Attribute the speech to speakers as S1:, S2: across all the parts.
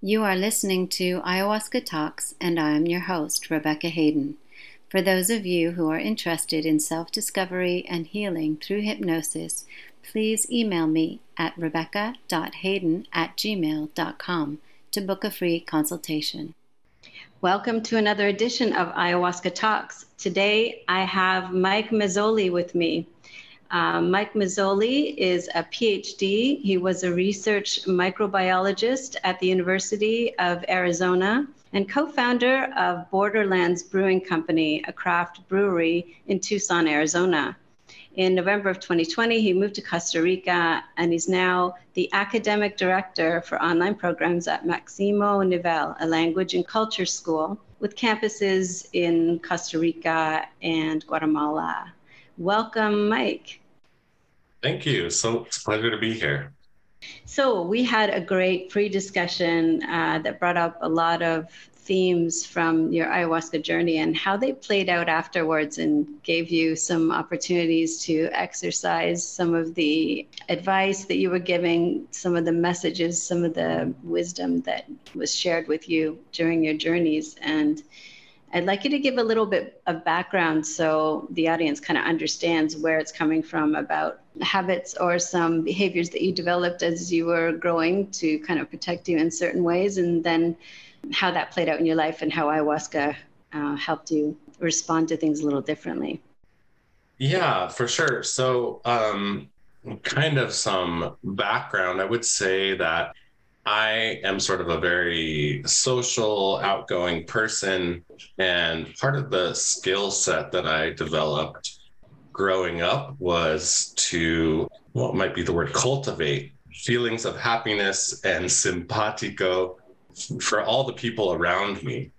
S1: You are listening to Ayahuasca Talks, and I am your host, Rebecca Hayden. For those of you who are interested in self discovery and healing through hypnosis, please email me at rebecca.hayden at gmail.com to book a free consultation. Welcome to another edition of Ayahuasca Talks. Today I have Mike Mazzoli with me. Um, Mike Mazzoli is a PhD. He was a research microbiologist at the University of Arizona and co founder of Borderlands Brewing Company, a craft brewery in Tucson, Arizona. In November of 2020, he moved to Costa Rica and he's now the academic director for online programs at Maximo Nivel, a language and culture school with campuses in Costa Rica and Guatemala. Welcome, Mike.
S2: Thank you. So it's a pleasure to be here.
S1: So we had a great pre-discussion uh, that brought up a lot of themes from your ayahuasca journey and how they played out afterwards and gave you some opportunities to exercise some of the advice that you were giving, some of the messages, some of the wisdom that was shared with you during your journeys. And I'd like you to give a little bit of background so the audience kind of understands where it's coming from about habits or some behaviors that you developed as you were growing to kind of protect you in certain ways, and then how that played out in your life and how ayahuasca uh, helped you respond to things a little differently.
S2: Yeah, for sure. So, um, kind of some background, I would say that I am sort of a very social, outgoing person. And part of the skill set that I developed growing up was to, what might be the word, cultivate feelings of happiness and simpatico for all the people around me.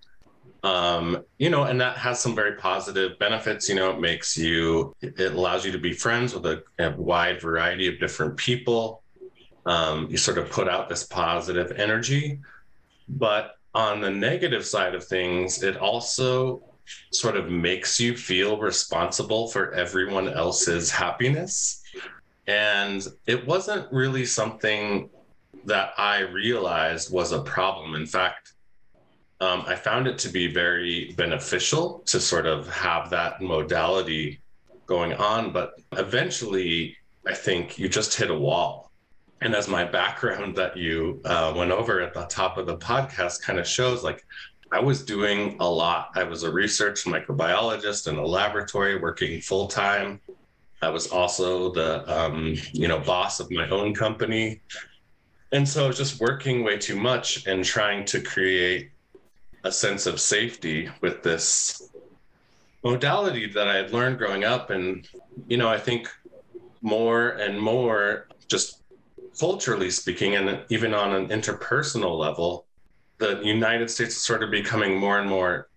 S2: Um, you know, and that has some very positive benefits. You know, it makes you, it allows you to be friends with a, a wide variety of different people um, you sort of put out this positive energy. But on the negative side of things, it also sort of makes you feel responsible for everyone else's happiness. And it wasn't really something that I realized was a problem. In fact, um, I found it to be very beneficial to sort of have that modality going on. But eventually, I think you just hit a wall and as my background that you uh, went over at the top of the podcast kind of shows like i was doing a lot. I was a research microbiologist in a laboratory working full time i was also the um, you know boss of my own company. And so just working way too much and trying to create a sense of safety with this modality that i had learned growing up. And you know i think more and more just culturally speaking, and even on an interpersonal level, the United States is sort of becoming more and more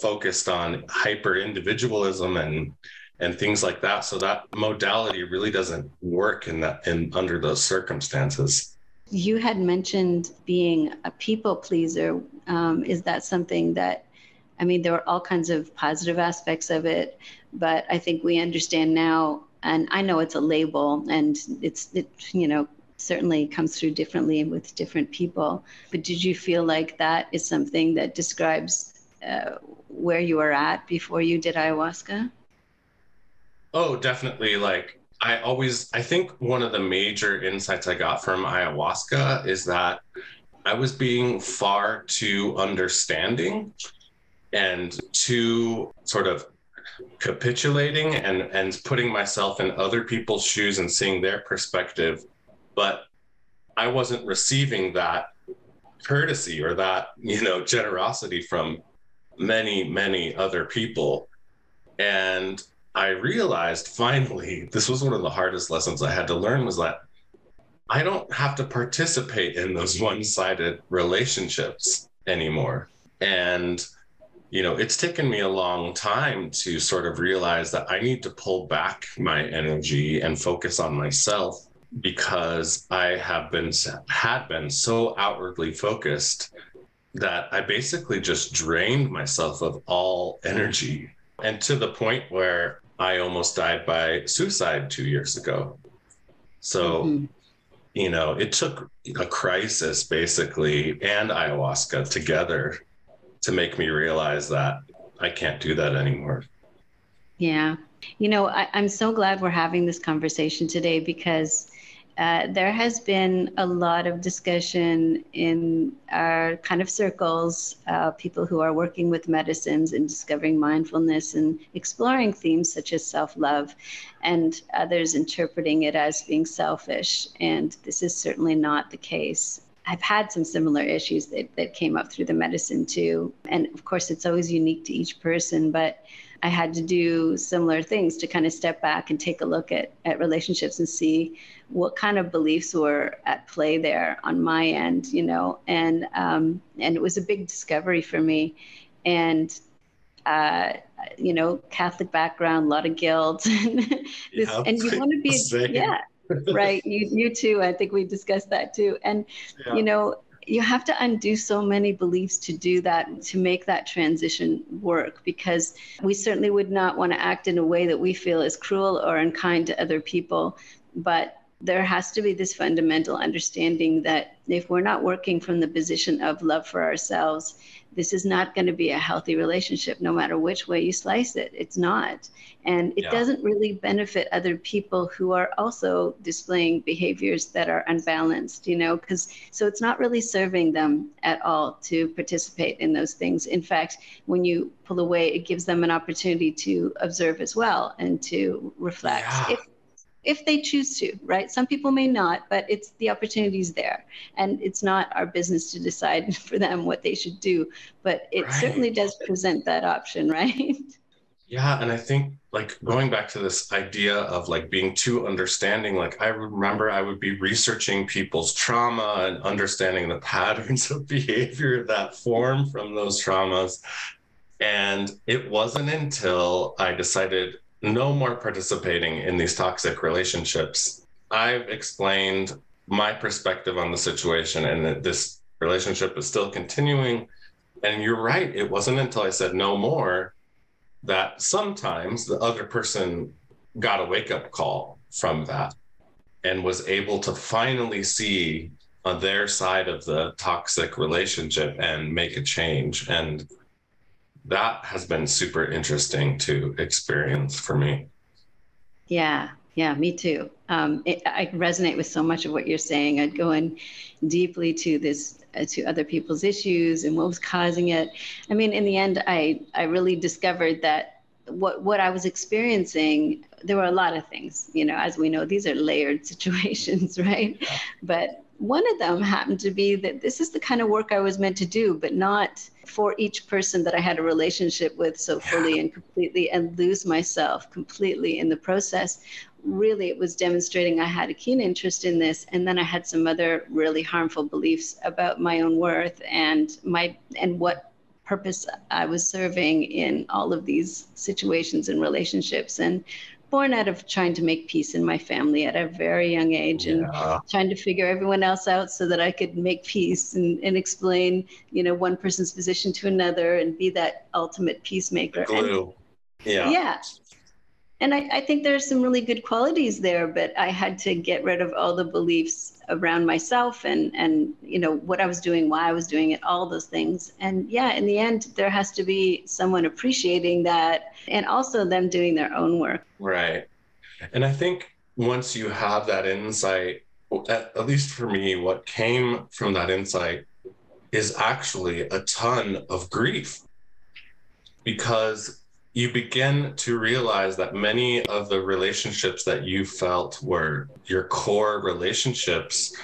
S2: focused on hyper individualism and and things like that. So that modality really doesn't work in that in under those circumstances.
S1: You had mentioned being a people pleaser. Um, is that something that I mean, there are all kinds of positive aspects of it, but I think we understand now, and I know it's a label, and it's it, you know certainly comes through differently with different people. But did you feel like that is something that describes uh, where you were at before you did ayahuasca?
S2: Oh, definitely. Like I always, I think one of the major insights I got from ayahuasca is that I was being far too understanding and too sort of capitulating and and putting myself in other people's shoes and seeing their perspective but I wasn't receiving that courtesy or that, you know, generosity from many, many other people. And I realized finally, this was one of the hardest lessons I had to learn was that I don't have to participate in those one sided relationships anymore. And, you know, it's taken me a long time to sort of realize that I need to pull back my energy and focus on myself because I have been had been so outwardly focused that I basically just drained myself of all energy and to the point where I almost died by suicide 2 years ago. So mm-hmm. you know, it took a crisis basically and ayahuasca together to make me realize that I can't do that anymore.
S1: Yeah. You know, I, am so glad we're having this conversation today because uh, there has been a lot of discussion in our kind of circles, uh, people who are working with medicines and discovering mindfulness and exploring themes such as self love, and others interpreting it as being selfish. And this is certainly not the case. I've had some similar issues that, that came up through the medicine too. And of course, it's always unique to each person, but I had to do similar things to kind of step back and take a look at, at relationships and see what kind of beliefs were at play there on my end, you know, and um, and it was a big discovery for me, and uh, you know, Catholic background, a lot of guilt, and, this, yeah, and you want to be, yeah, right. You you too. I think we discussed that too, and yeah. you know, you have to undo so many beliefs to do that to make that transition work because we certainly would not want to act in a way that we feel is cruel or unkind to other people. But there has to be this fundamental understanding that if we're not working from the position of love for ourselves, this is not going to be a healthy relationship, no matter which way you slice it. It's not. And it yeah. doesn't really benefit other people who are also displaying behaviors that are unbalanced, you know, because so it's not really serving them at all to participate in those things. In fact, when you pull away, it gives them an opportunity to observe as well and to reflect. Yeah. If, if they choose to, right? Some people may not, but it's the opportunities there. And it's not our business to decide for them what they should do, but it right. certainly does present that option, right?
S2: Yeah. And I think like going back to this idea of like being too understanding, like I remember I would be researching people's trauma and understanding the patterns of behavior that form from those traumas. And it wasn't until I decided no more participating in these toxic relationships. I've explained my perspective on the situation and that this relationship is still continuing. And you're right, it wasn't until I said no more that sometimes the other person got a wake up call from that and was able to finally see on their side of the toxic relationship and make a change. And that has been super interesting to experience for me.
S1: Yeah, yeah, me too. Um, it, I resonate with so much of what you're saying. I'd go in deeply to this, uh, to other people's issues and what was causing it. I mean, in the end, I I really discovered that what what I was experiencing, there were a lot of things. You know, as we know, these are layered situations, right? Yeah. But one of them happened to be that this is the kind of work I was meant to do, but not for each person that I had a relationship with so fully and completely and lose myself completely in the process. Really, it was demonstrating I had a keen interest in this. And then I had some other really harmful beliefs about my own worth and my and what purpose I was serving in all of these situations and relationships. And born out of trying to make peace in my family at a very young age and trying to figure everyone else out so that I could make peace and, and explain, you know, one person's position to another and be that ultimate peacemaker.
S2: Glue.
S1: And, yeah. Yeah and I, I, think there's some really good qualities there but i had to get rid of all the beliefs around myself and and you know what i was doing why i was doing it all those things. And yeah in the end there has to be someone appreciating that and also them doing their own work.
S2: Right. And i think once you have that insight at, at least for me what came from that insight is actually a ton of grief. Because you begin to realize that many of the relationships that you felt were your core relationships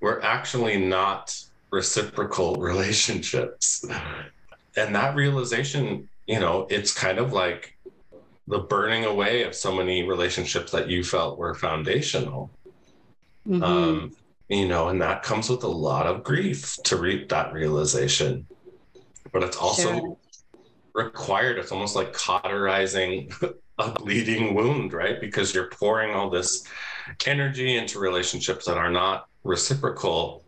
S2: were actually not reciprocal relationships. And that realization, you know, it's kind of like the burning away of so many relationships that you felt were foundational. Mm-hmm. Um, you know, and that comes with a lot of grief to reap that realization. But it's also sure required. It's almost like cauterizing a bleeding wound, right? Because you're pouring all this energy into relationships that are not reciprocal.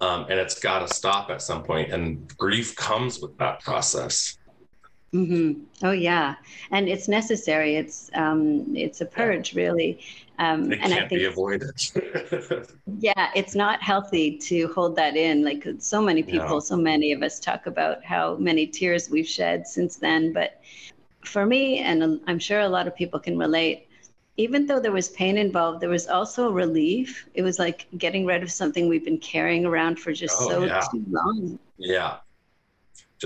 S2: Um, and it's got to stop at some point. point, and grief comes with that process.
S1: Mm-hmm. Oh yeah, and it's necessary. It's um, it's a purge, yeah. really.
S2: Um, it and can't I think, be avoided.
S1: yeah, it's not healthy to hold that in. Like so many people, so many of us talk about how many tears we've shed since then. But for me, and I'm sure a lot of people can relate, even though there was pain involved, there was also relief. It was like getting rid of something we've been carrying around for just oh, so yeah. too long.
S2: Yeah,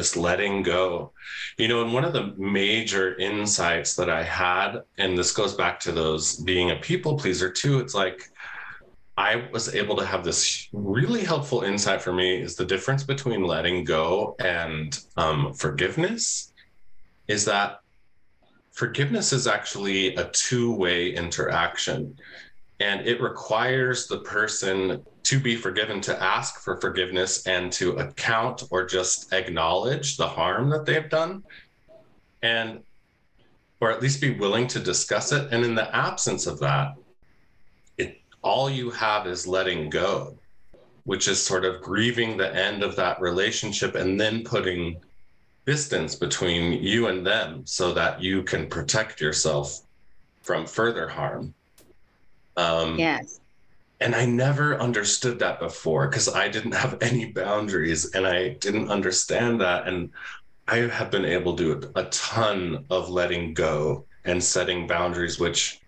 S2: just letting go. You know, and one of the major insights that I had, and this goes back to those being a people pleaser too, it's like I was able to have this really helpful insight for me is the difference between letting go and um, forgiveness is that forgiveness is actually a two way interaction and it requires the person to be forgiven to ask for forgiveness and to account or just acknowledge the harm that they've done. And or at least be willing to discuss it. And in the absence of that it all you have is letting go which is sort of grieving the end of that relationship and then putting distance between you and them so that you can protect yourself from further harm.
S1: Um, yes.
S2: And I never understood that before because I didn't have any boundaries and I didn't understand that. And I have been able to do a ton of letting go and setting boundaries, which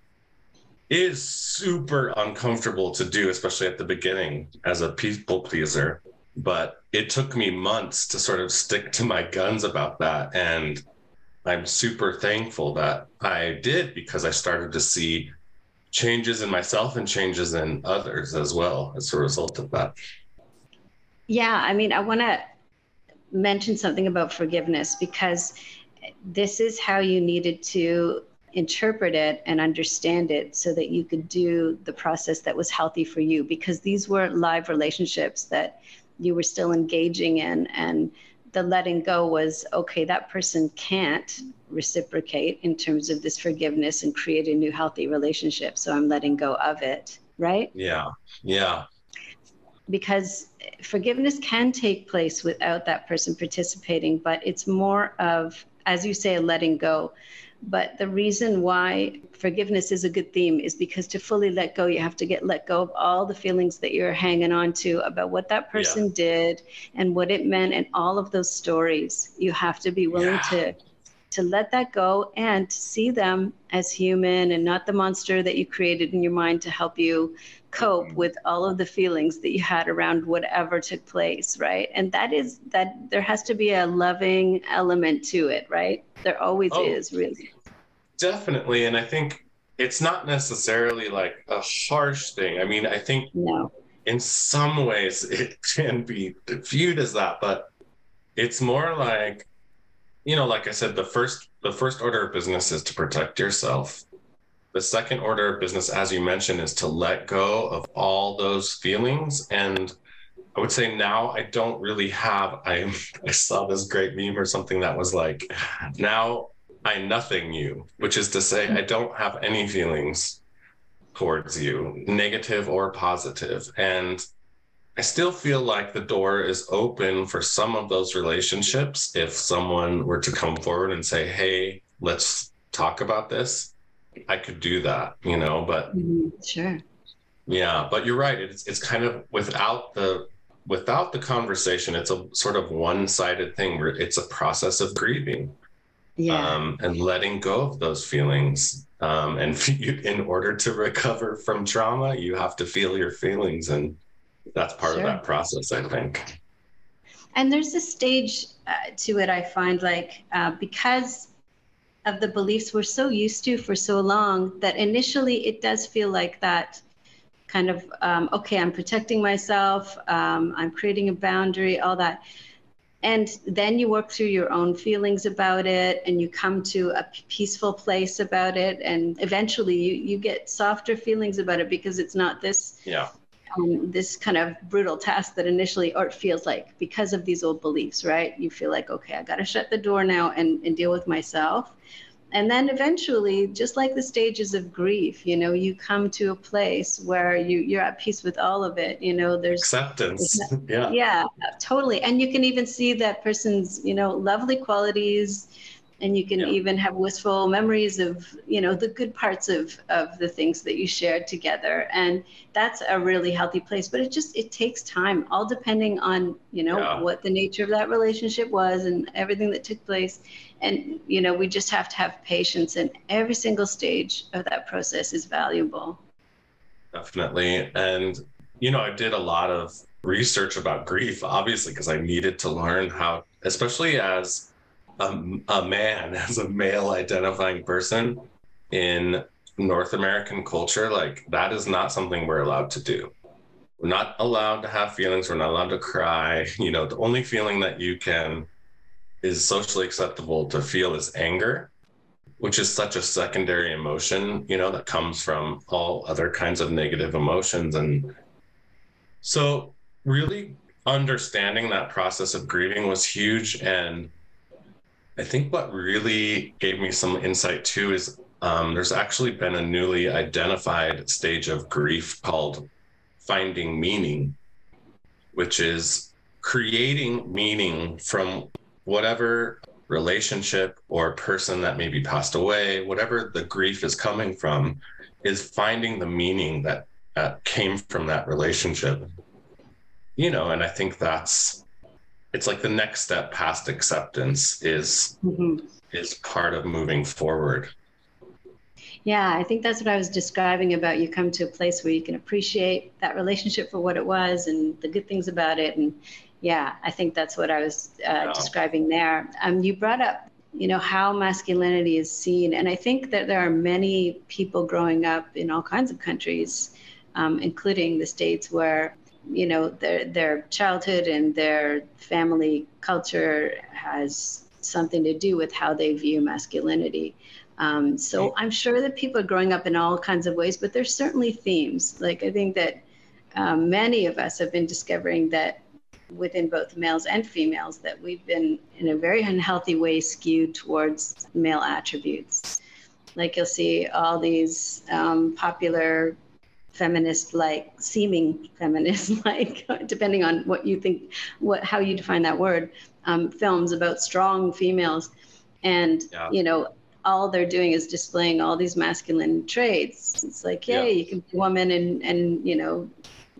S2: is super uncomfortable to do, especially at the beginning as a people pleaser. But it took me months to sort of stick to my guns about that. And I'm super thankful that I did because I started to see changes in myself and changes in others as well as a result of that.
S1: Yeah, I mean, I want to mention something about forgiveness because this is how you needed to interpret it and understand it so that you could do the process that was healthy for you because these were live relationships that you were still engaging in and the letting go was okay that person can't reciprocate in terms of this forgiveness and create a new healthy relationship. So I'm letting go of it, right?
S2: Yeah. Yeah.
S1: Because forgiveness can take place without that person participating, but it's more of, as you say, letting go. But the reason why forgiveness is a good theme is because to fully let go, you have to get let go of all the feelings that you're hanging on to about what that person yeah. did and what it meant and all of those stories. You have to be willing yeah. to to let that go and to see them as human and not the monster that you created in your mind to help you cope mm-hmm. with all of the feelings that you had around whatever took place right? And that is that there has to be a loving element to it right? There always oh, is really.
S2: definitely and i think it's not necessarily like a harsh thing. I mean i think
S1: no.
S2: in some ways it can be viewed as that but it's more like you know, like I said, the first the first order of business is to protect yourself. The second order of business, as you mentioned, is to let go of all those feelings. And I would say now I don't really have. I I saw this great meme or something that was like, now I nothing you, which is to say I don't have any feelings towards you, negative or positive. And I still feel like the door is open for some of those relationships. If someone were to come forward and say, Hey, let's talk about this, I could do that, you know, but
S1: mm-hmm. sure.
S2: Yeah, but you're right. It's it's kind of without the without the conversation, it's a sort of one-sided thing where it's a process of grieving.
S1: Yeah.
S2: Um, and letting go of those feelings. Um, and in order to recover from trauma, you have to feel your feelings and that's part sure. of that process, I think.
S1: And there's a stage uh, to it, I find, like uh, because of the beliefs we're so used to for so long that initially it does feel like that kind of um, okay i'm protecting myself um, i'm creating a boundary all that. And then you work through your own feelings about it and you come to a peaceful place about it. And eventually you, you get softer feelings about it because it's not this
S2: yeah
S1: um, this kind of brutal task that initially art feels like because of these old beliefs, right? You feel like, okay, I got to shut the door now and, and deal with myself. And then eventually, just like the stages of grief, you know, you come to a place where you, you're at peace with all of it. You know, there's
S2: acceptance.
S1: There's yeah. Yeah, totally. And you can even see that person's, you know, lovely qualities and you can yeah. even have wistful memories of you know the good parts of of the things that you shared together and that's a really healthy place but it just it takes time all depending on you know yeah. what the nature of that relationship was and everything that took place and you know we just have to have patience and every single stage of that process is valuable
S2: definitely and you know i did a lot of research about grief obviously because i needed to learn how especially as a, a man, as a male identifying person in North American culture, like that is not something we're allowed to do. We're not allowed to have feelings. We're not allowed to cry. You know, the only feeling that you can is socially acceptable to feel is anger, which is such a secondary emotion, you know, that comes from all other kinds of negative emotions. And so, really understanding that process of grieving was huge. And I think what really gave me some insight too is um, there's actually been a newly identified stage of grief called finding meaning, which is creating meaning from whatever relationship or person that maybe passed away, whatever the grief is coming from, is finding the meaning that, that came from that relationship. You know, and I think that's it's like the next step past acceptance is mm-hmm. is part of moving forward
S1: yeah i think that's what i was describing about you come to a place where you can appreciate that relationship for what it was and the good things about it and yeah i think that's what i was uh, yeah. describing there um, you brought up you know how masculinity is seen and i think that there are many people growing up in all kinds of countries um, including the states where you know their their childhood and their family culture has something to do with how they view masculinity. Um, so I'm sure that people are growing up in all kinds of ways, but there's certainly themes. Like I think that um, many of us have been discovering that within both males and females that we've been in a very unhealthy way skewed towards male attributes. Like you'll see all these um, popular feminist like seeming feminist like depending on what you think what how you define that word um, films about strong females and yeah. you know all they're doing is displaying all these masculine traits it's like yeah, yeah. you can be a woman and and you know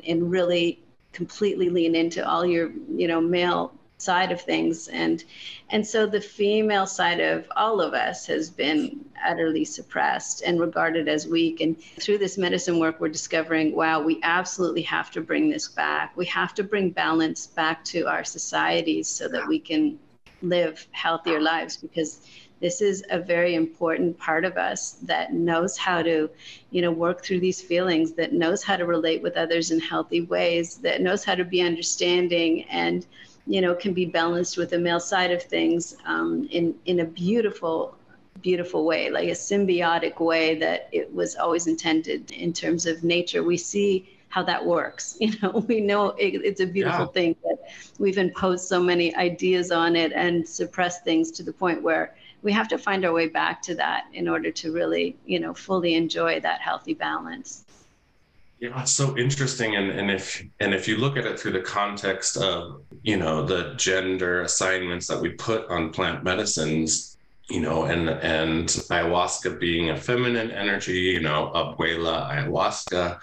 S1: and really completely lean into all your you know male side of things. And and so the female side of all of us has been utterly suppressed and regarded as weak. And through this medicine work we're discovering wow we absolutely have to bring this back. We have to bring balance back to our societies so that we can live healthier lives because this is a very important part of us that knows how to you know work through these feelings that knows how to relate with others in healthy ways that knows how to be understanding and you know, can be balanced with the male side of things um, in in a beautiful, beautiful way, like a symbiotic way that it was always intended in terms of nature. We see how that works. You know, we know it, it's a beautiful yeah. thing, but we've imposed so many ideas on it and suppressed things to the point where we have to find our way back to that in order to really, you know, fully enjoy that healthy balance.
S2: Yeah, it's so interesting, and and if and if you look at it through the context of you know the gender assignments that we put on plant medicines, you know, and and ayahuasca being a feminine energy, you know, abuela ayahuasca,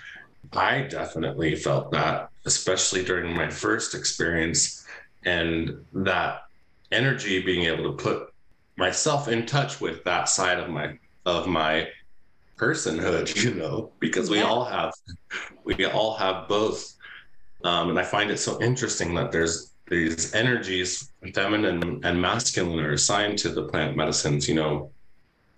S2: I definitely felt that, especially during my first experience, and that energy being able to put myself in touch with that side of my of my personhood, you know, because we yeah. all have we all have both. Um, and I find it so interesting that there's these energies, feminine and masculine, are assigned to the plant medicines. You know,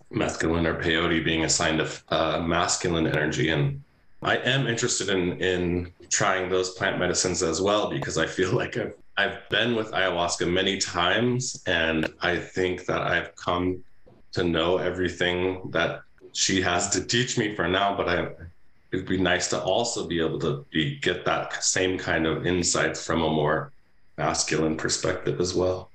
S2: masculine or peyote being assigned a uh, masculine energy, and I am interested in in trying those plant medicines as well because I feel like I've I've been with ayahuasca many times, and I think that I've come to know everything that she has to teach me for now, but I it'd be nice to also be able to be, get that same kind of insights from a more masculine perspective as well.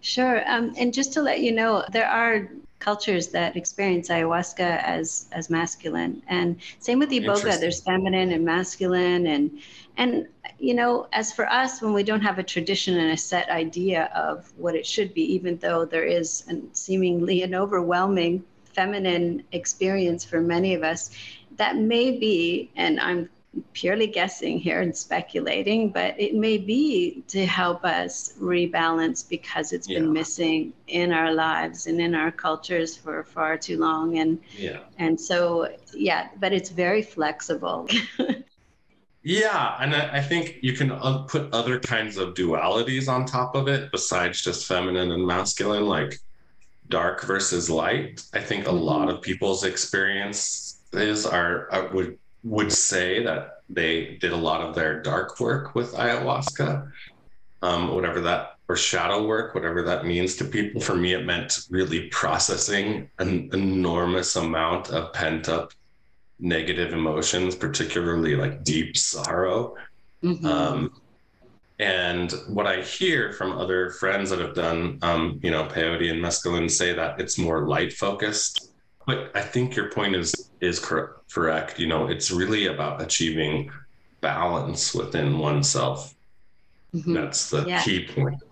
S1: Sure. Um, and just to let you know, there are cultures that experience ayahuasca as as masculine and same with iboga there's feminine and masculine and and you know as for us when we don't have a tradition and a set idea of what it should be even though there is an seemingly an overwhelming feminine experience for many of us that may be and i'm purely guessing here and speculating, but it may be to help us rebalance because it's yeah. been missing in our lives and in our cultures for far too long. And yeah, and so yeah, but it's very flexible.
S2: yeah, and I, think you can uh, put other kinds of dualities on top of it besides just feminine and masculine, like dark versus light. I think a mm-hmm. lot of people's experiences are, are would would say that they did a lot of their dark work with ayahuasca, um, whatever that, or shadow work, whatever that means to people. For me, it meant really processing an enormous amount of pent up negative emotions, particularly like deep sorrow. Mm-hmm. Um, and what I hear from other friends that have done, um, you know, peyote and mescaline say that it's more light focused. But I think your point is is correct. You know, it's really about achieving balance within oneself. Mm-hmm. That's the yeah. key point.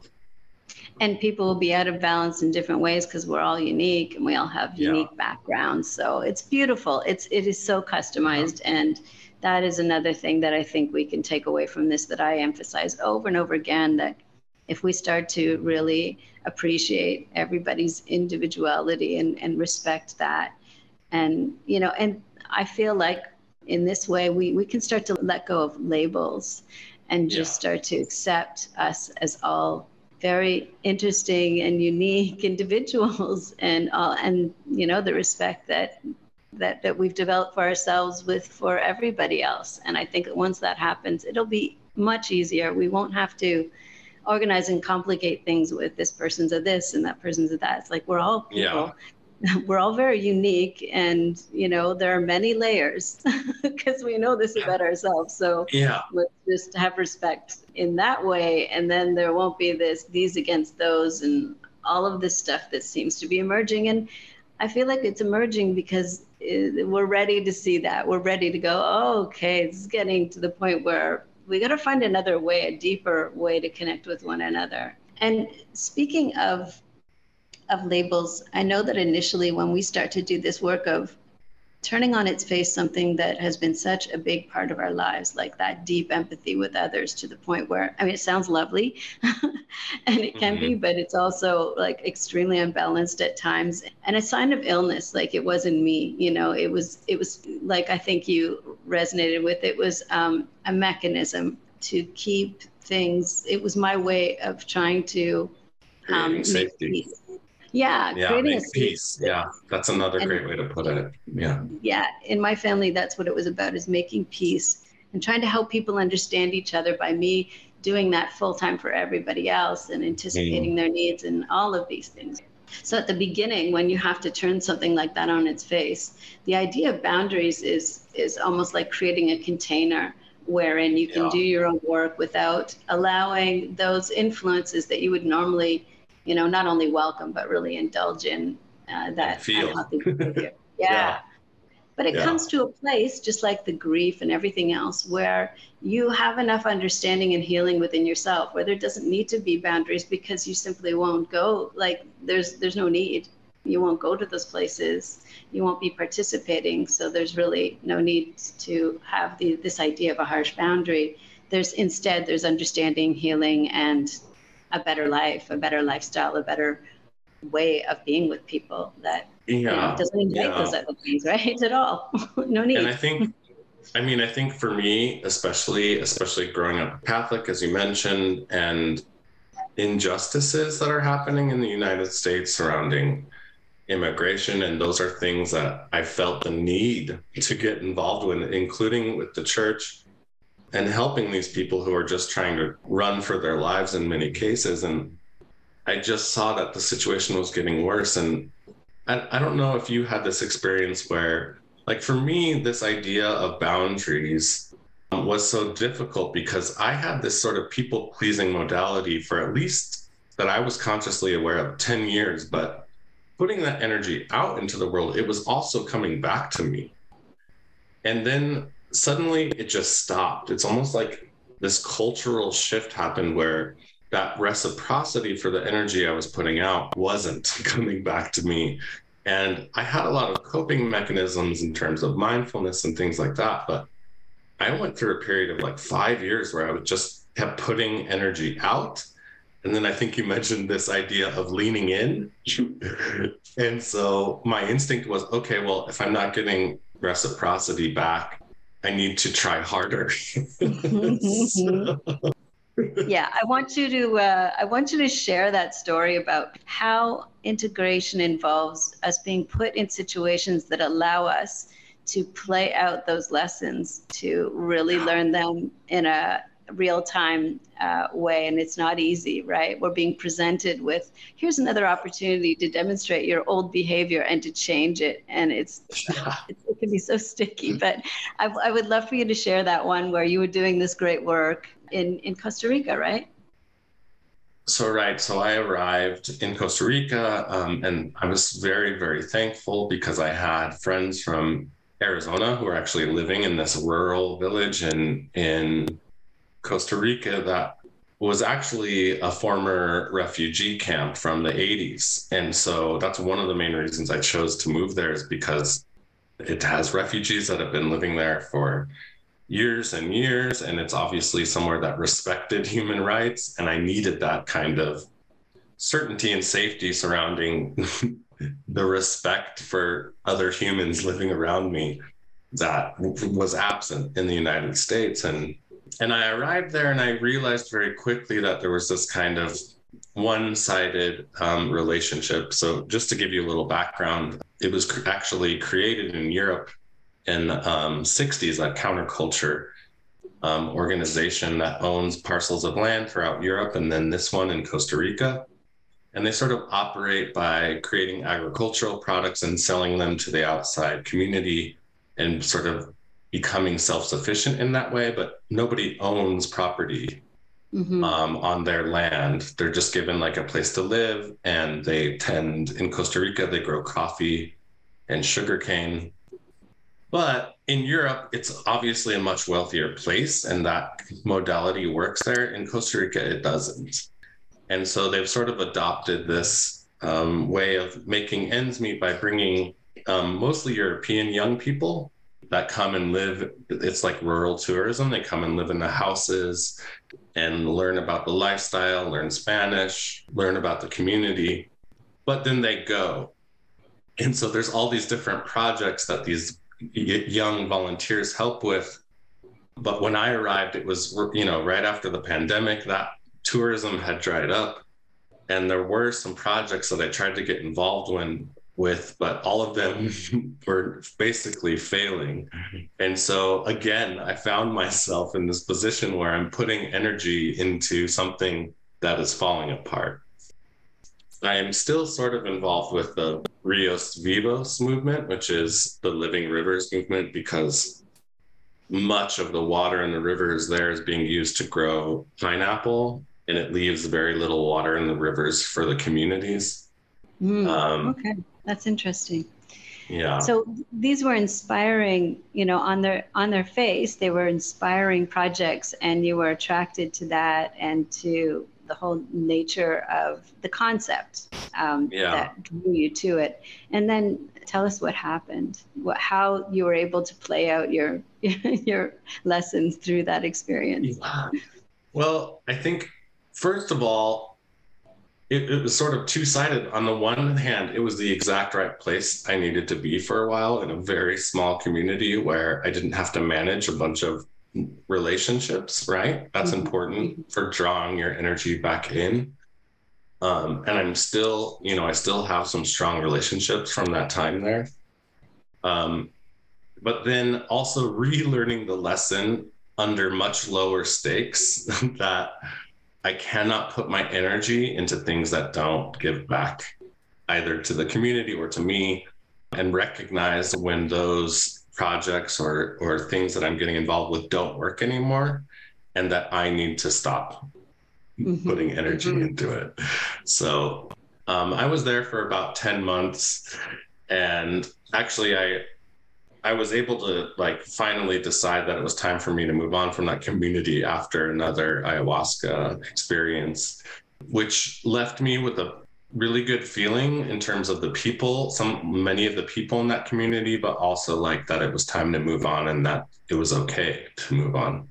S1: And people will be out of balance in different ways because we're all unique and we all have unique yeah. backgrounds. So it's beautiful. It's it is so customized yeah. and that is another thing that I think we can take away from this that I emphasize over and over again that if we start to really appreciate everybody's individuality and, and respect that and you know and i feel like in this way we, we can start to let go of labels and just yeah. start to accept us as all very interesting and unique individuals and all and you know the respect that that that we've developed for ourselves with for everybody else. And i think once that happens it'll be much easier. We won't have to organize and complicate things with this person's a this and that person's a that. It's like we're all people. Yeah. we're all very unique and you know there are many layers because we know this about ourselves. So
S2: yeah.
S1: let's just have respect in that way. And then there won't be this these against those and all of this stuff that seems to be emerging. And i feel like it's emerging because we're ready to see that. We're ready to go oh, okay it's getting to the point where we got to find another way a deeper way to connect with one another. And speaking of of labels, I know that initially when we start to do this work of turning on its face something that has been such a big part of our lives, like that deep empathy with others to the point where, I mean, it sounds lovely and it can mm-hmm. be, but it's also like extremely unbalanced at times and a sign of illness. Like it wasn't me, you know, it was, it was like, I think you resonated with, it was um, a mechanism to keep things, it was my way of trying to
S2: um, safety. Peace
S1: yeah,
S2: yeah creating a peace. Yeah, that's another and, great way to put it. Yeah.
S1: Yeah, in my family, that's what it was about: is making peace and trying to help people understand each other by me doing that full time for everybody else and anticipating mm. their needs and all of these things. So at the beginning, when you have to turn something like that on its face, the idea of boundaries is is almost like creating a container wherein you can yeah. do your own work without allowing those influences that you would normally you know, not only welcome, but really indulge in uh, that
S2: Feel.
S1: unhealthy behavior. yeah. yeah. But it yeah. comes to a place, just like the grief and everything else, where you have enough understanding and healing within yourself, where there doesn't need to be boundaries because you simply won't go. Like there's there's no need. You won't go to those places. You won't be participating. So there's really no need to have the, this idea of a harsh boundary. There's instead there's understanding, healing, and a better life, a better lifestyle, a better way of being with people that yeah, you know, doesn't invite yeah. those other things, right? At all. no need.
S2: And I think I mean, I think for me, especially, especially growing up Catholic, as you mentioned, and injustices that are happening in the United States surrounding immigration, and those are things that I felt the need to get involved with, including with the church and helping these people who are just trying to run for their lives in many cases. And I just saw that the situation was getting worse. And I, I don't know if you had this experience where, like, for me, this idea of boundaries um, was so difficult because I had this sort of people pleasing modality for at least that I was consciously aware of 10 years, but putting that energy out into the world, it was also coming back to me. And then suddenly it just stopped. It's almost like this cultural shift happened where that reciprocity for the energy I was putting out wasn't coming back to me. And I had a lot of coping mechanisms in terms of mindfulness and things like that. But I went through a period of like five years where I was just kept putting energy out. And then I think you mentioned this idea of leaning in. and so my instinct was okay, well, if I'm not getting reciprocity back, I need to try harder.
S1: so, yeah, I want you to uh, I want you to share that story about how integration involves us being put in situations that allow us to play out those lessons, to really learn them in a real time uh, way. And it's not easy, right? We're being presented with here's another opportunity to demonstrate your old behavior and to change it. And it's, it, it can be so sticky. But I, I would love for you to share that one where you were doing this great work in, in Costa Rica, right?
S2: So, right. So, I arrived in Costa Rica um, and I was very, very thankful because I had friends from Arizona who were actually living in this rural village in, in Costa Rica that was actually a former refugee camp from the 80s. And so that's one of the main reasons I chose to move there is because it has refugees that have been living there for years and years. And it's obviously somewhere that respected human rights. And I needed that kind of certainty and safety surrounding the respect for other humans living around me that was absent in the United States. And and I arrived there and I realized very quickly that there was this kind of one sided um, relationship. So, just to give you a little background, it was cr- actually created in Europe in the um, 60s, that counterculture um, organization that owns parcels of land throughout Europe, and then this one in Costa Rica. And they sort of operate by creating agricultural products and selling them to the outside community and sort of becoming self-sufficient in that way but nobody owns property mm-hmm. um, on their land. They're just given like a place to live and they tend in costa rica they grow coffee and sugarcane. But in europe it's obviously a much wealthier place and that modality works there. In costa rica it doesn't. And so they've sort of adopted this um, way of making ends meet by bringing um, mostly european young people that come and live it's like rural tourism. They come and live in the houses and learn about the lifestyle learn spanish learn about the community but then they go. And so there's all these different projects that these young volunteers help with. But when i arrived it was you know right after the pandemic that tourism had dried up. And there were some projects that i tried to get involved in with, but all of them were basically failing. And so again, I found myself in this position where I'm putting energy into something that is falling apart. I am still sort of involved with the Rios Vivos movement, which is the Living Rivers movement, because much of the water in the rivers there is being used to grow pineapple, and it leaves very little water in the rivers for the communities.
S1: Mm, um, okay that's interesting.
S2: Yeah.
S1: So these were inspiring, you know, on their on their face, they were inspiring projects, and you were attracted to that and to the whole nature of the concept um, yeah. that drew you to it. And then tell us what happened, what how you were able to play out your your lessons through that experience. Yeah.
S2: Well, I think first of all, it, it was sort of two sided. On the one hand, it was the exact right place I needed to be for a while in a very small community where I didn't have to manage a bunch of relationships, right? That's mm-hmm. important for drawing your energy back in. Um, and I'm still, you know, I still have some strong relationships from that time there. Um, but then also relearning the lesson under much lower stakes that I cannot put my energy into things that don't give back either to the community or to me and recognize when those projects or or things that I'm getting involved with don't work anymore and that I need to stop mm-hmm. putting energy mm-hmm. into it. So Um, I was there for about 10 months. And actually, I I was able to like finally decide that it was time for me to move on from that community after another ayahuasca experience, which left me with a really good feeling in terms of the people, some many of the people in that community, but also like that it was time to move on and that it was okay to move on.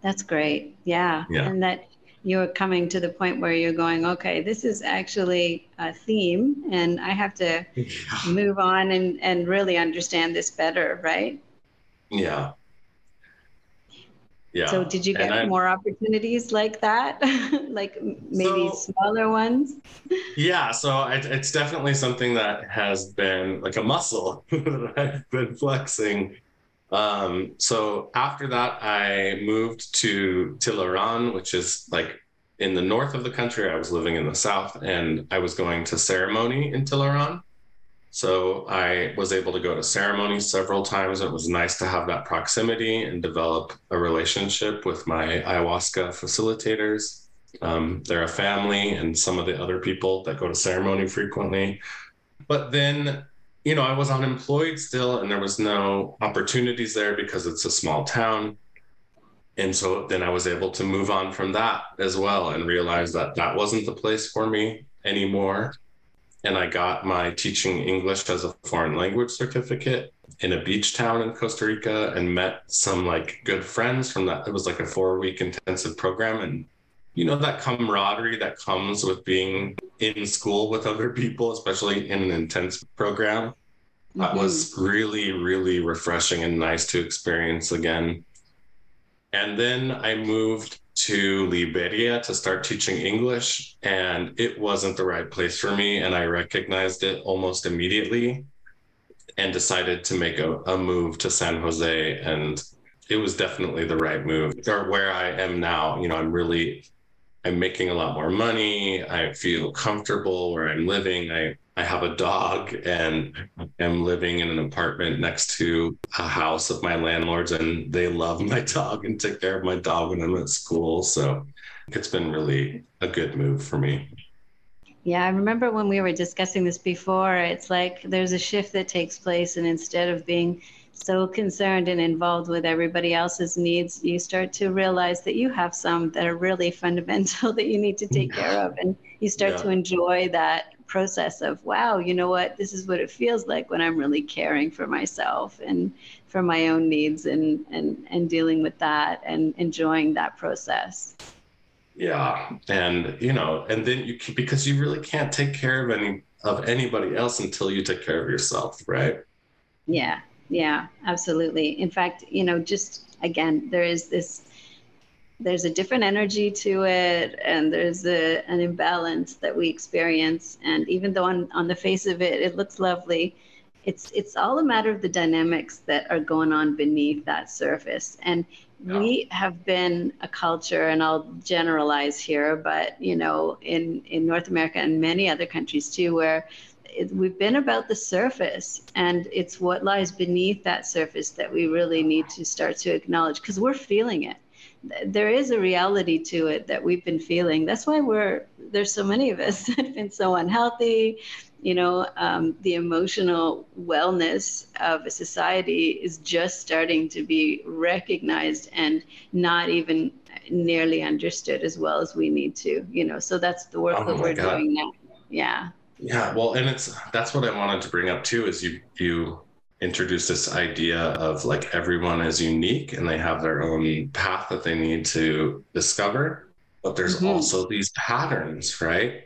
S1: That's great. Yeah. yeah. And that you're coming to the point where you're going, okay, this is actually a theme, and I have to move on and, and really understand this better, right?
S2: Yeah.
S1: Yeah. So, did you get more opportunities like that? like maybe so, smaller ones?
S2: yeah. So, I, it's definitely something that has been like a muscle that I've been flexing um, so after that, I moved to Tilaran, which is like in the north of the country. I was living in the south, and I was going to ceremony in Tilaran. So I was able to go to ceremony several times. It was nice to have that proximity and develop a relationship with my ayahuasca facilitators. Um, they're a family, and some of the other people that go to ceremony frequently. But then you know, I was unemployed still and there was no opportunities there because it's a small town. And so then I was able to move on from that as well and realize that that wasn't the place for me anymore. And I got my teaching English as a foreign language certificate in a beach town in Costa Rica and met some like good friends from that. It was like a four week intensive program. And you know, that camaraderie that comes with being in school with other people, especially in an intense program. Mm-hmm. That was really, really refreshing and nice to experience again. And then I moved to Liberia to start teaching English, and it wasn't the right place for me. And I recognized it almost immediately and decided to make a, a move to San Jose. And it was definitely the right move. Or where I am now, you know, I'm really I'm making a lot more money. I feel comfortable where I'm living. I, I have a dog and am living in an apartment next to a house of my landlords, and they love my dog and take care of my dog when I'm at school. So it's been really a good move for me.
S1: Yeah, I remember when we were discussing this before, it's like there's a shift that takes place, and instead of being so concerned and involved with everybody else's needs, you start to realize that you have some that are really fundamental that you need to take care of. And you start yeah. to enjoy that process of, wow, you know what? This is what it feels like when I'm really caring for myself and for my own needs and, and, and dealing with that and enjoying that process.
S2: Yeah. And, you know, and then you, because you really can't take care of any, of anybody else until you take care of yourself, right?
S1: Yeah, yeah, absolutely. In fact, you know, just again, there is this there's a different energy to it and there's a, an imbalance that we experience and even though on, on the face of it it looks lovely it's it's all a matter of the dynamics that are going on beneath that surface and we have been a culture and i'll generalize here but you know in in north america and many other countries too where it, we've been about the surface and it's what lies beneath that surface that we really need to start to acknowledge because we're feeling it. There is a reality to it that we've been feeling. That's why we're there's so many of us that have been so unhealthy you know um, the emotional wellness of a society is just starting to be recognized and not even nearly understood as well as we need to you know so that's the work oh that we're God. doing now. Yeah
S2: yeah, well, and it's that's what I wanted to bring up too. Is you you introduce this idea of like everyone is unique and they have their own path that they need to discover, but there's mm-hmm. also these patterns, right?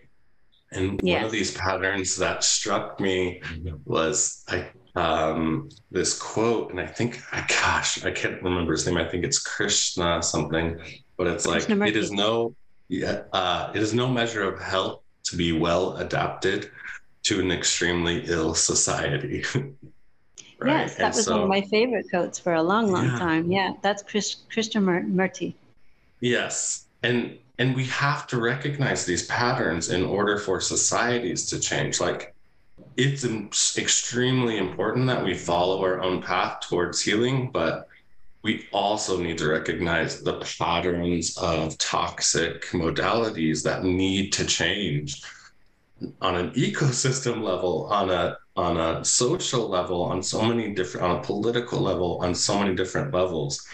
S2: And yes. one of these patterns that struck me was I um, this quote, and I think, gosh, I can't remember his name. I think it's Krishna something, but it's like it is no, yeah, uh, it is no measure of health to be well adapted to an extremely ill society.
S1: right? Yes, that and was so, one of my favorite quotes for a long, long yeah. time. Yeah, that's Chris, Christian Krishnamurti.
S2: Yes, and and we have to recognize these patterns in order for societies to change. Like, it's extremely important that we follow our own path towards healing, but we also need to recognize the patterns of toxic modalities that need to change on an ecosystem level, on a on a social level, on so many different, on a political level, on so many different levels.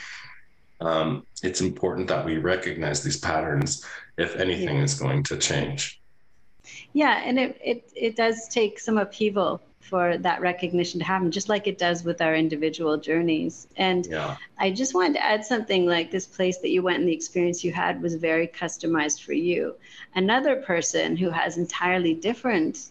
S2: Um, it's important that we recognize these patterns if anything yeah. is going to change.
S1: Yeah, and it, it it does take some upheaval for that recognition to happen, just like it does with our individual journeys. And yeah. I just wanted to add something like this place that you went and the experience you had was very customized for you. Another person who has entirely different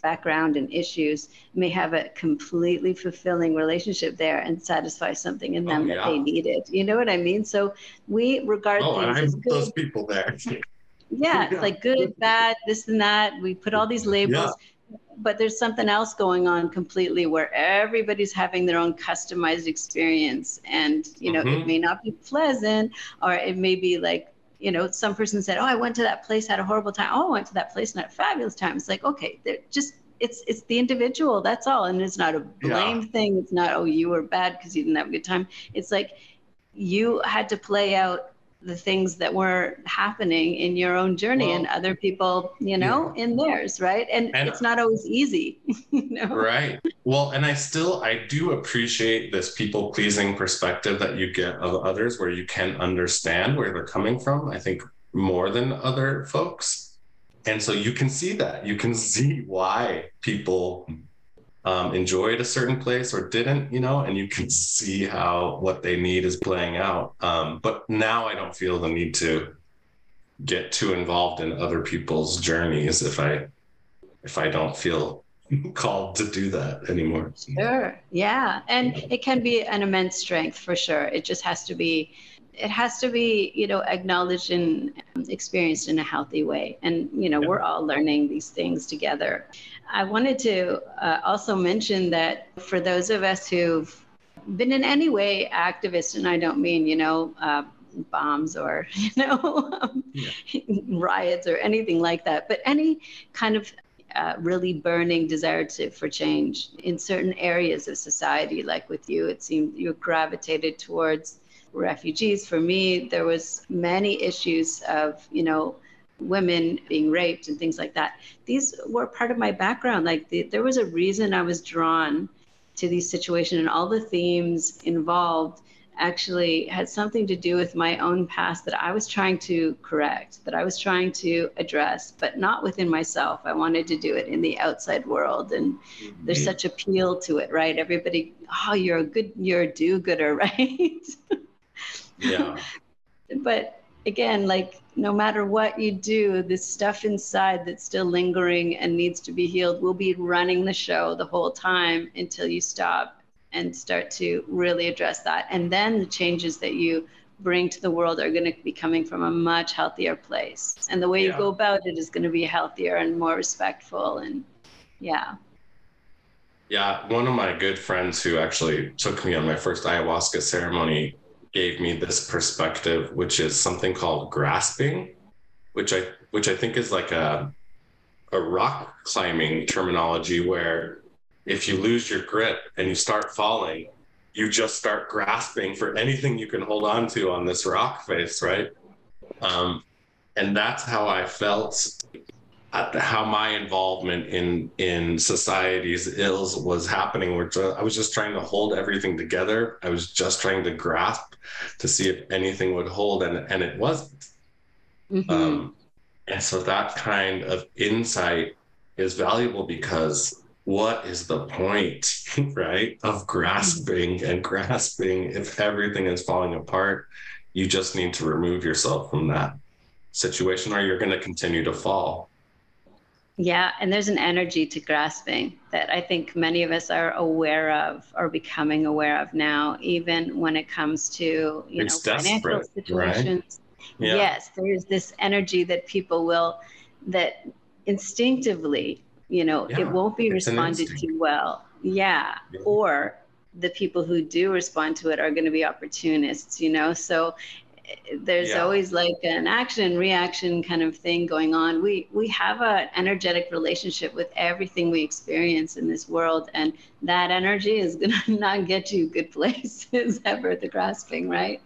S1: background and issues may have a completely fulfilling relationship there and satisfy something in them oh, yeah. that they needed. You know what I mean? So we regard
S2: oh, things as good. those people there.
S1: yeah, it's like good, bad, this and that. We put all these labels. Yeah but there's something else going on completely where everybody's having their own customized experience. And you know mm-hmm. it may not be pleasant or it may be like you know some person said oh i went to that place had a horrible time. Oh i went to that place and had a fabulous time. It's like okay they're just it's it's the individual that's all. And it's not a blame yeah. thing. It's not oh you were bad because you didn't have a good time. It's like you had to play out the things that were happening in your own journey well, and other people, you know, yeah. in theirs, right? And, and it's not always easy. you know?
S2: Right. Well, and I still I do appreciate this people pleasing perspective that you get of others where you can understand where they're coming from. I think more than other folks. And so you can see that. You can see why people um, enjoyed a certain place or didn't, you know, and you can see how what they need is playing out. Um, but now I don't feel the need to get too involved in other people's journeys if I if I don't feel called to do that anymore.
S1: Sure. Yeah. And it can be an immense strength for sure. It just has to be it has to be you know acknowledged and experienced in a healthy way and you know yeah. we're all learning these things together i wanted to uh, also mention that for those of us who've been in any way activists and i don't mean you know uh, bombs or you know um, yeah. riots or anything like that but any kind of uh, really burning desire to, for change in certain areas of society like with you it seemed you gravitated towards refugees. For me, there was many issues of, you know, women being raped and things like that. These were part of my background. Like the, there was a reason I was drawn to these situations and all the themes involved actually had something to do with my own past that I was trying to correct, that I was trying to address, but not within myself. I wanted to do it in the outside world. And mm-hmm. there's such appeal to it, right? Everybody, oh, you're a good, you're a do gooder, right?
S2: Yeah.
S1: but again, like no matter what you do, this stuff inside that's still lingering and needs to be healed will be running the show the whole time until you stop and start to really address that. And then the changes that you bring to the world are going to be coming from a much healthier place. And the way yeah. you go about it is going to be healthier and more respectful. And yeah.
S2: Yeah. One of my good friends who actually took me on my first ayahuasca ceremony gave me this perspective, which is something called grasping, which I which I think is like a a rock climbing terminology where if you lose your grip and you start falling, you just start grasping for anything you can hold on to on this rock face, right? Um, and that's how I felt how my involvement in in society's ills was happening where i was just trying to hold everything together i was just trying to grasp to see if anything would hold and and it wasn't. Mm-hmm. um, and so that kind of insight is valuable because what is the point right of grasping and grasping if everything is falling apart? You just need to remove yourself from that situation or you're going to continue to fall
S1: yeah, and there's an energy to grasping that I think many of us are aware of or becoming aware of now, even when it comes to you it's know financial situations. Right? Yeah. Yes, there's this energy that people will that instinctively, you know, yeah, it won't be responded to well. Yeah. yeah. Or the people who do respond to it are going to be opportunists, you know. So there's yeah. always like an action reaction kind of thing going on we we have an energetic relationship with everything we experience in this world and that energy is going to not get you a good places ever the grasping right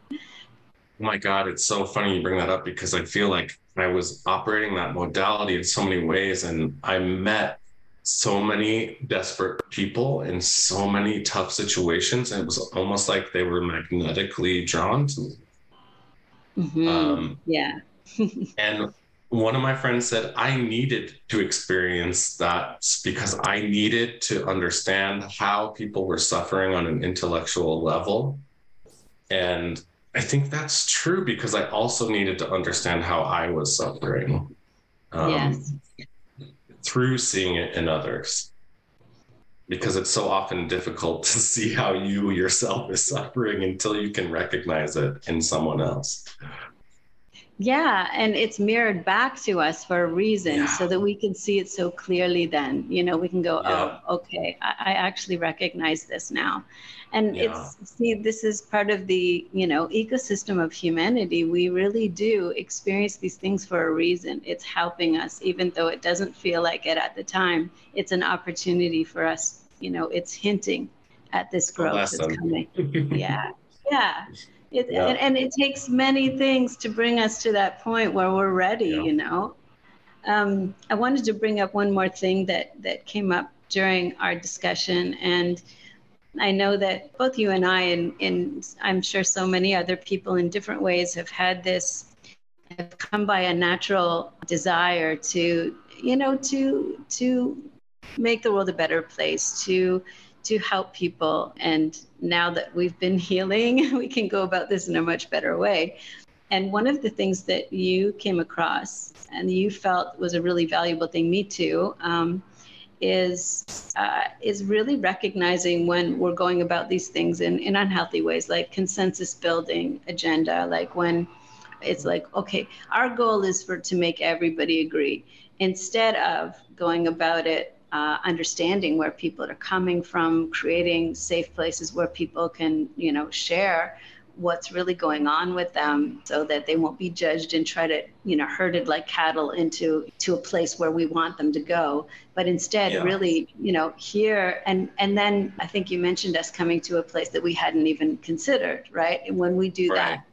S2: Oh my God, it's so funny you bring that up because I feel like I was operating that modality in so many ways and I met so many desperate people in so many tough situations. And it was almost like they were magnetically drawn to me.
S1: Mm-hmm. Um, yeah.
S2: and one of my friends said I needed to experience that because I needed to understand how people were suffering on an intellectual level. And I think that's true because I also needed to understand how I was suffering.
S1: Um, yes.
S2: Through seeing it in others. Because it's so often difficult to see how you yourself is suffering until you can recognize it in someone else.
S1: Yeah, and it's mirrored back to us for a reason yeah. so that we can see it so clearly then. You know, we can go, yeah. oh, okay, I, I, actually recognize this now. And yeah. it's, see, this is part of the, you know, ecosystem of humanity. We really do experience these things for a reason. It's helping us, even though it doesn't feel like it at the time. It's an opportunity for us, you know, it's hinting at this growth that's coming. yeah. Yeah. It, yeah. and, and, it takes many things to bring us to that point where we're ready, yeah. you know. Um, I wanted to bring up one more thing that, that came up during our discussion. And I know that both you and I, and, and I'm sure so many other people in different ways, have had this, have come by a natural desire to, you know, to, to make the world a better place, to to help people. And now that we've been healing, we can go about this in a much better way. And one of the things that you came across and you felt was a really valuable thing, me too, um, is uh, is really recognizing when we're going about these things in, in unhealthy ways, like consensus building agenda, like when it's like, okay, our goal is for to make everybody agree, instead of going about it uh, understanding where people are coming from, creating safe places where people can, you know, share what's really going on with them so that they won't be judged and try to you know herded like cattle into to a place where we want them to go but instead yeah. really you know here and and then i think you mentioned us coming to a place that we hadn't even considered right and when we do right. that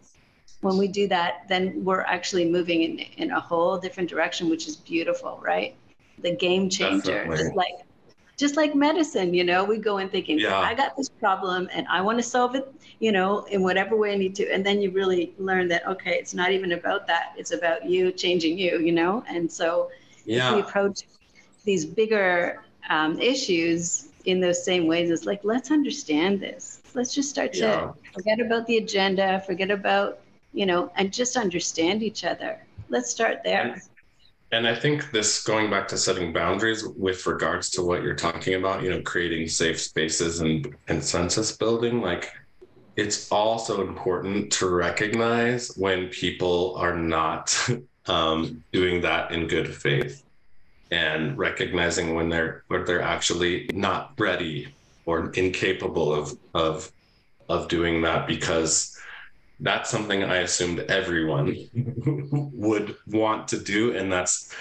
S1: when we do that then we're actually moving in in a whole different direction which is beautiful right the game changer. Just like just like medicine, you know, we go in thinking, yeah. I got this problem and I want to solve it, you know, in whatever way I need to. And then you really learn that, okay, it's not even about that. It's about you changing you, you know? And so yeah. if we approach these bigger um, issues in those same ways, it's like, let's understand this. Let's just start to yeah. forget about the agenda, forget about, you know, and just understand each other. Let's start there.
S2: And- and I think this going back to setting boundaries with regards to what you're talking about, you know, creating safe spaces and consensus building, like it's also important to recognize when people are not um, doing that in good faith and recognizing when they're when they're actually not ready or incapable of of of doing that because that's something I assumed everyone would want to do, and that's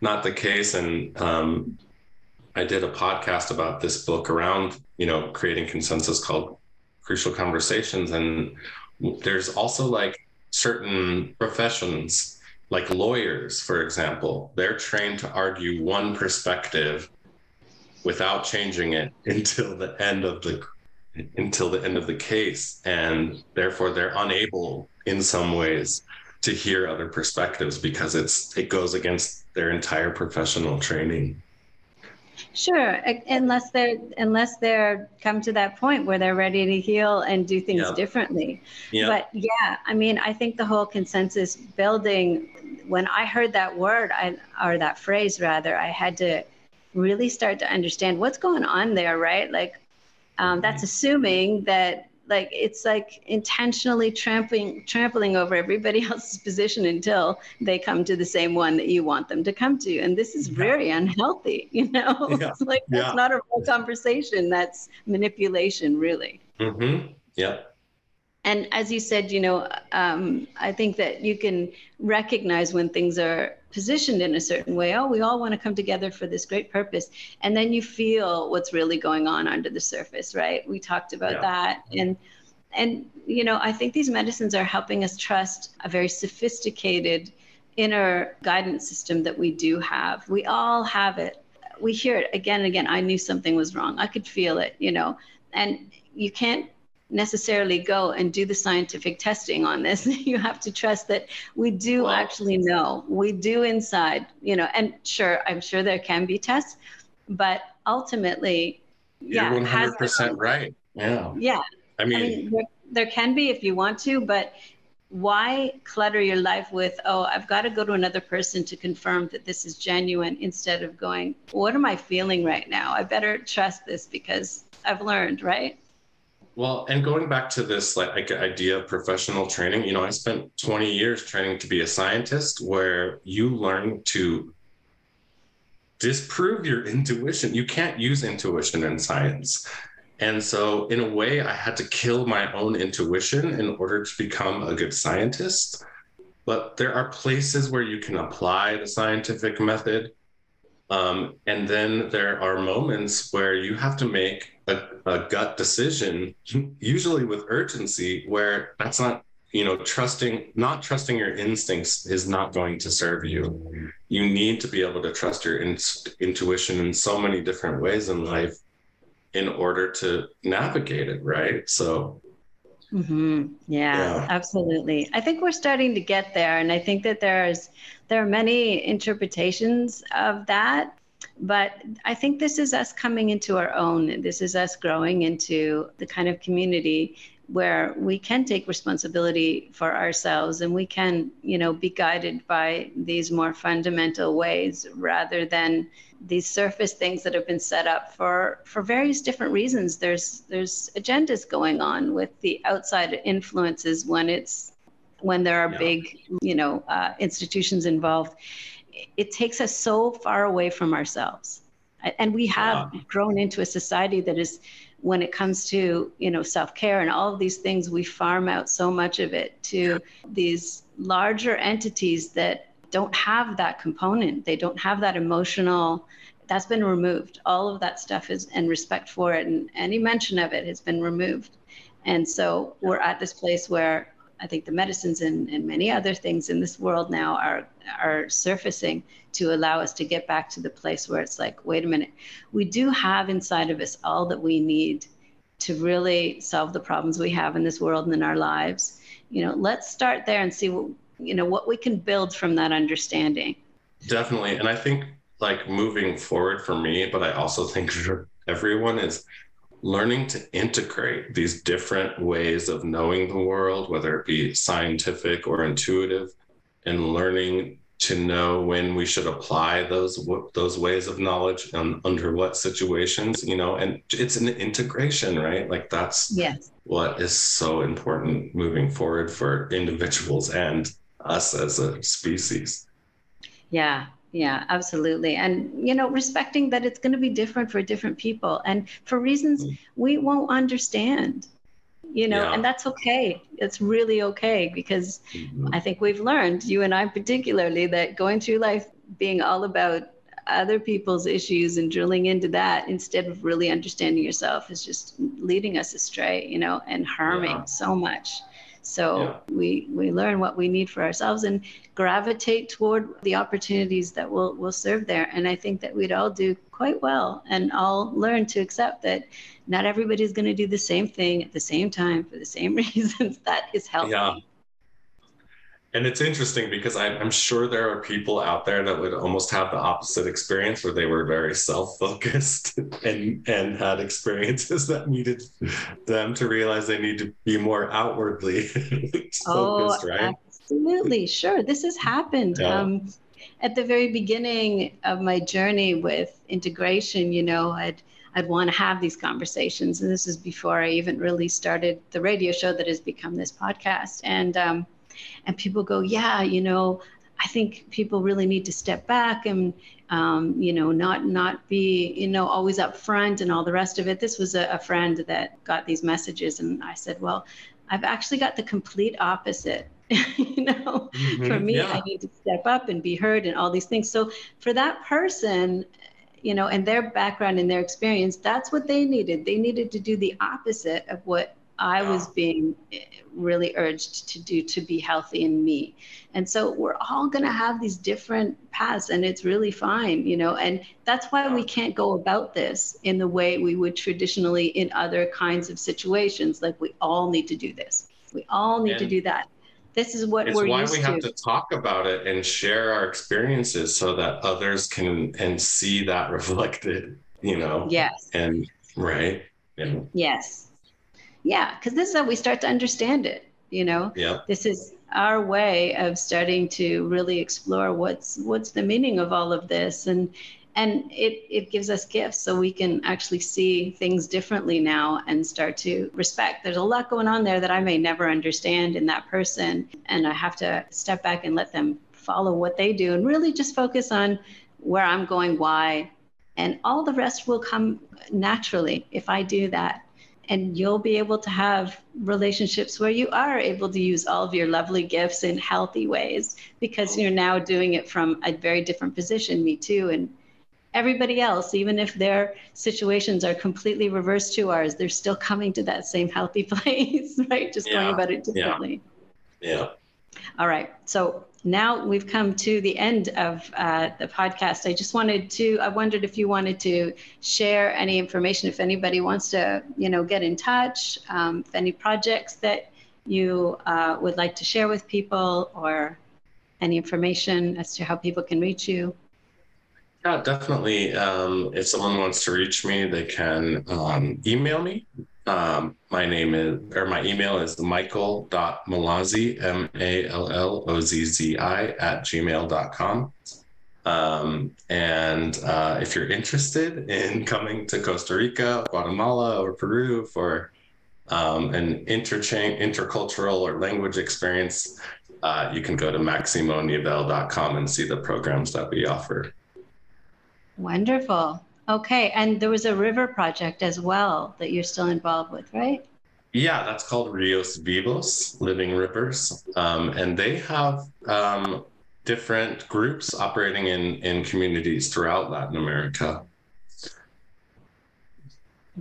S2: not the case. And um, I did a podcast about this book around, you know, creating consensus called Crucial Conversations, and there's also like certain professions, like lawyers, for example, they're trained to argue one perspective without changing it until the end of the until the end of the case. And therefore, they're unable in some ways to hear other perspectives because it's it goes against their entire professional training.
S1: Sure, unless they're unless they're come to that point where they're ready to heal and do things yeah. differently. Yeah. But yeah, I mean, I think the whole consensus building. When I heard that word, I or that phrase rather, I had to really start to understand what's going on there, right? Like, um, that's assuming that like it's like intentionally trampling trampling over everybody else's position until they come to the same one that you want them to come to. And this is very unhealthy you know? Yeah. like that's yeah. not a real conversation. That's manipulation really.
S2: Mm-hmm. yeah.
S1: And as you said you know um, i think that you can recognize when things are positioned in a certain way oh we all want to come together for this great purpose and then you feel what's really going on under the surface right we talked about yeah. that and And, you know, I think these medicines are helping us trust a very sophisticated inner guidance system that we do have. We all have it. We hear it again and again. I knew something was wrong. I could feel it, you know. And you can't necessarily go and do the scientific testing on this. you have to trust that we do actually know. We do inside, you know, and sure, I'm sure there can be tests, but ultimately,
S2: You're yeah, 100% right. Yeah.
S1: Yeah.
S2: I mean, I mean
S1: there, there can be if you want to, but why clutter your life with, oh, I've got to go to another person to confirm that this is genuine instead of going, what am I feeling right now? I better trust this because I've learned, right?
S2: Well, and going back to this like idea of professional training, you know, I spent 20 years training to be a scientist where you learn to disprove your intuition. You can't use intuition in science. And so, in a way, I had to kill my own intuition in order to become a good scientist. But there are places where you can apply the scientific method. Um, and then there are moments where you have to make a, a gut decision, usually with urgency, where that's not, you know, trusting, not trusting your instincts is not going to serve you. You need to be able to trust your in- intuition in so many different ways in life in order to navigate it, right? So,
S1: mm-hmm. yeah, yeah, absolutely. I think we're starting to get there, and I think that there's there are many interpretations of that. But I think this is us coming into our own. This is us growing into the kind of community where we can take responsibility for ourselves and we can, you know, be guided by these more fundamental ways rather than these surface things that have been set up for for various different reasons. There's there's agendas going on with the outside influences when it's when there are yeah. big, you know, uh, institutions involved. It takes us so far away from ourselves, and we have yeah. grown into a society that is when it comes to you know self-care and all of these things we farm out so much of it to these larger entities that don't have that component. They don't have that emotional that's been removed. All of that stuff is and respect for it and any mention of it has been removed. And so we're at this place where I think the medicines and, and many other things in this world now are are surfacing to allow us to get back to the place where it's like, wait a minute, we do have inside of us all that we need to really solve the problems we have in this world and in our lives. You know, let's start there and see what you know what we can build from that understanding.
S2: Definitely, and I think like moving forward for me, but I also think for everyone is learning to integrate these different ways of knowing the world, whether it be scientific or intuitive, and learning to know when we should apply those those ways of knowledge and under what situations, you know, and it's an integration, right? Like that's
S1: yes.
S2: what is so important moving forward for individuals and us as a species.
S1: Yeah, yeah, absolutely. And, you know, respecting that it's going to be different for different people and for reasons mm. we won't understand, you know, yeah. and that's okay. It's really okay because mm-hmm. I think we've learned, you and I particularly, that going through life being all about other people's issues and drilling into that instead of really understanding yourself is just leading us astray, you know, and harming yeah. so much. So yeah. we we learn what we need for ourselves and gravitate toward the opportunities that will will serve there. And I think that we'd all do quite well and all learn to accept that not everybody's going to do the same thing at the same time for the same reasons. That is healthy.
S2: Yeah and it's interesting because I'm, sure there are people out there that would almost have the opposite experience where they were very self-focused and and had experiences that needed them to realize they need to be more outwardly focused oh, right
S1: absolutely sure this has happened yeah. um, at the very beginning of my journey with integration you know i'd I'd want to have these conversations. And this is before I even really started the radio show that has become this podcast. And um, and people go, yeah, you know, I think people really need to step back and um, you know not not be you know always up front and all the rest of it. This was a, a friend that got these messages, and I said, well, I've actually got the complete opposite. you know, mm-hmm, for me, yeah. I need to step up and be heard and all these things. So for that person, you know, and their background and their experience, that's what they needed. They needed to do the opposite of what I was being eh, really urged to do to be healthy in me. And so we're all going to have these different paths and it's really fine, you know, and that's why we can't go about this in the way we would traditionally in other kinds of situations. Like we all need to do this. We all need and to do that. This is what we're
S2: why
S1: used
S2: we to. have to talk about it and share our experiences so that others can and see that reflected, you know.
S1: Yes.
S2: And right.
S1: And yes yeah because this is how we start to understand it you know?
S2: Yeah.
S1: This is our way of starting to really explore what's what's the meaning of all of this and and it it gives us gifts so we can actually see things differently now and start to respect. There's a lot going on there that i may never understand in that person and i have to step back and let them follow what they do and really just focus on where i'm going why and all the rest will come naturally if i do that and you'll be able to have relationships where you are able to use all of your lovely gifts in healthy ways because you're now doing it from a very different position me too and everybody else even if their situations are completely reversed to ours they're still coming to that same healthy place right just yeah. going about it differently
S2: yeah. yeah
S1: all right so now we've come to the end of uh, the podcast. I just wanted to, I wondered if you wanted to share any information, if anybody wants to, you know, get in touch, um, if any projects that you uh, would like to share with people or any information as to how people can reach you.
S2: Yeah, definitely. Um, if someone wants to reach me, they can um, email me um, my name is, or my email is michael.mallozzi, M A L L O Z Z I, at gmail.com. Um, and uh, if you're interested in coming to Costa Rica, Guatemala, or Peru for um, an interchange, intercultural or language experience, uh, you can go to maximonivel.com and see the programs that we offer.
S1: Wonderful. Okay, and there was a river project as well that you're still involved with, right?
S2: Yeah, that's called Rios Vivos, Living Rivers, um, and they have um, different groups operating in in communities throughout Latin America.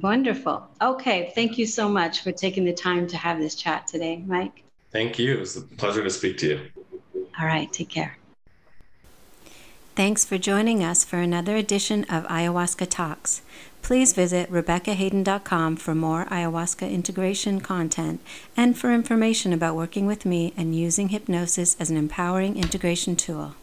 S1: Wonderful. Okay, thank you so much for taking the time to have this chat today, Mike.
S2: Thank you. It was a pleasure to speak to you.
S1: All right, take care.
S3: Thanks for joining us for another edition of Ayahuasca Talks. Please visit RebeccaHayden.com for more ayahuasca integration content and for information about working with me and using hypnosis as an empowering integration tool.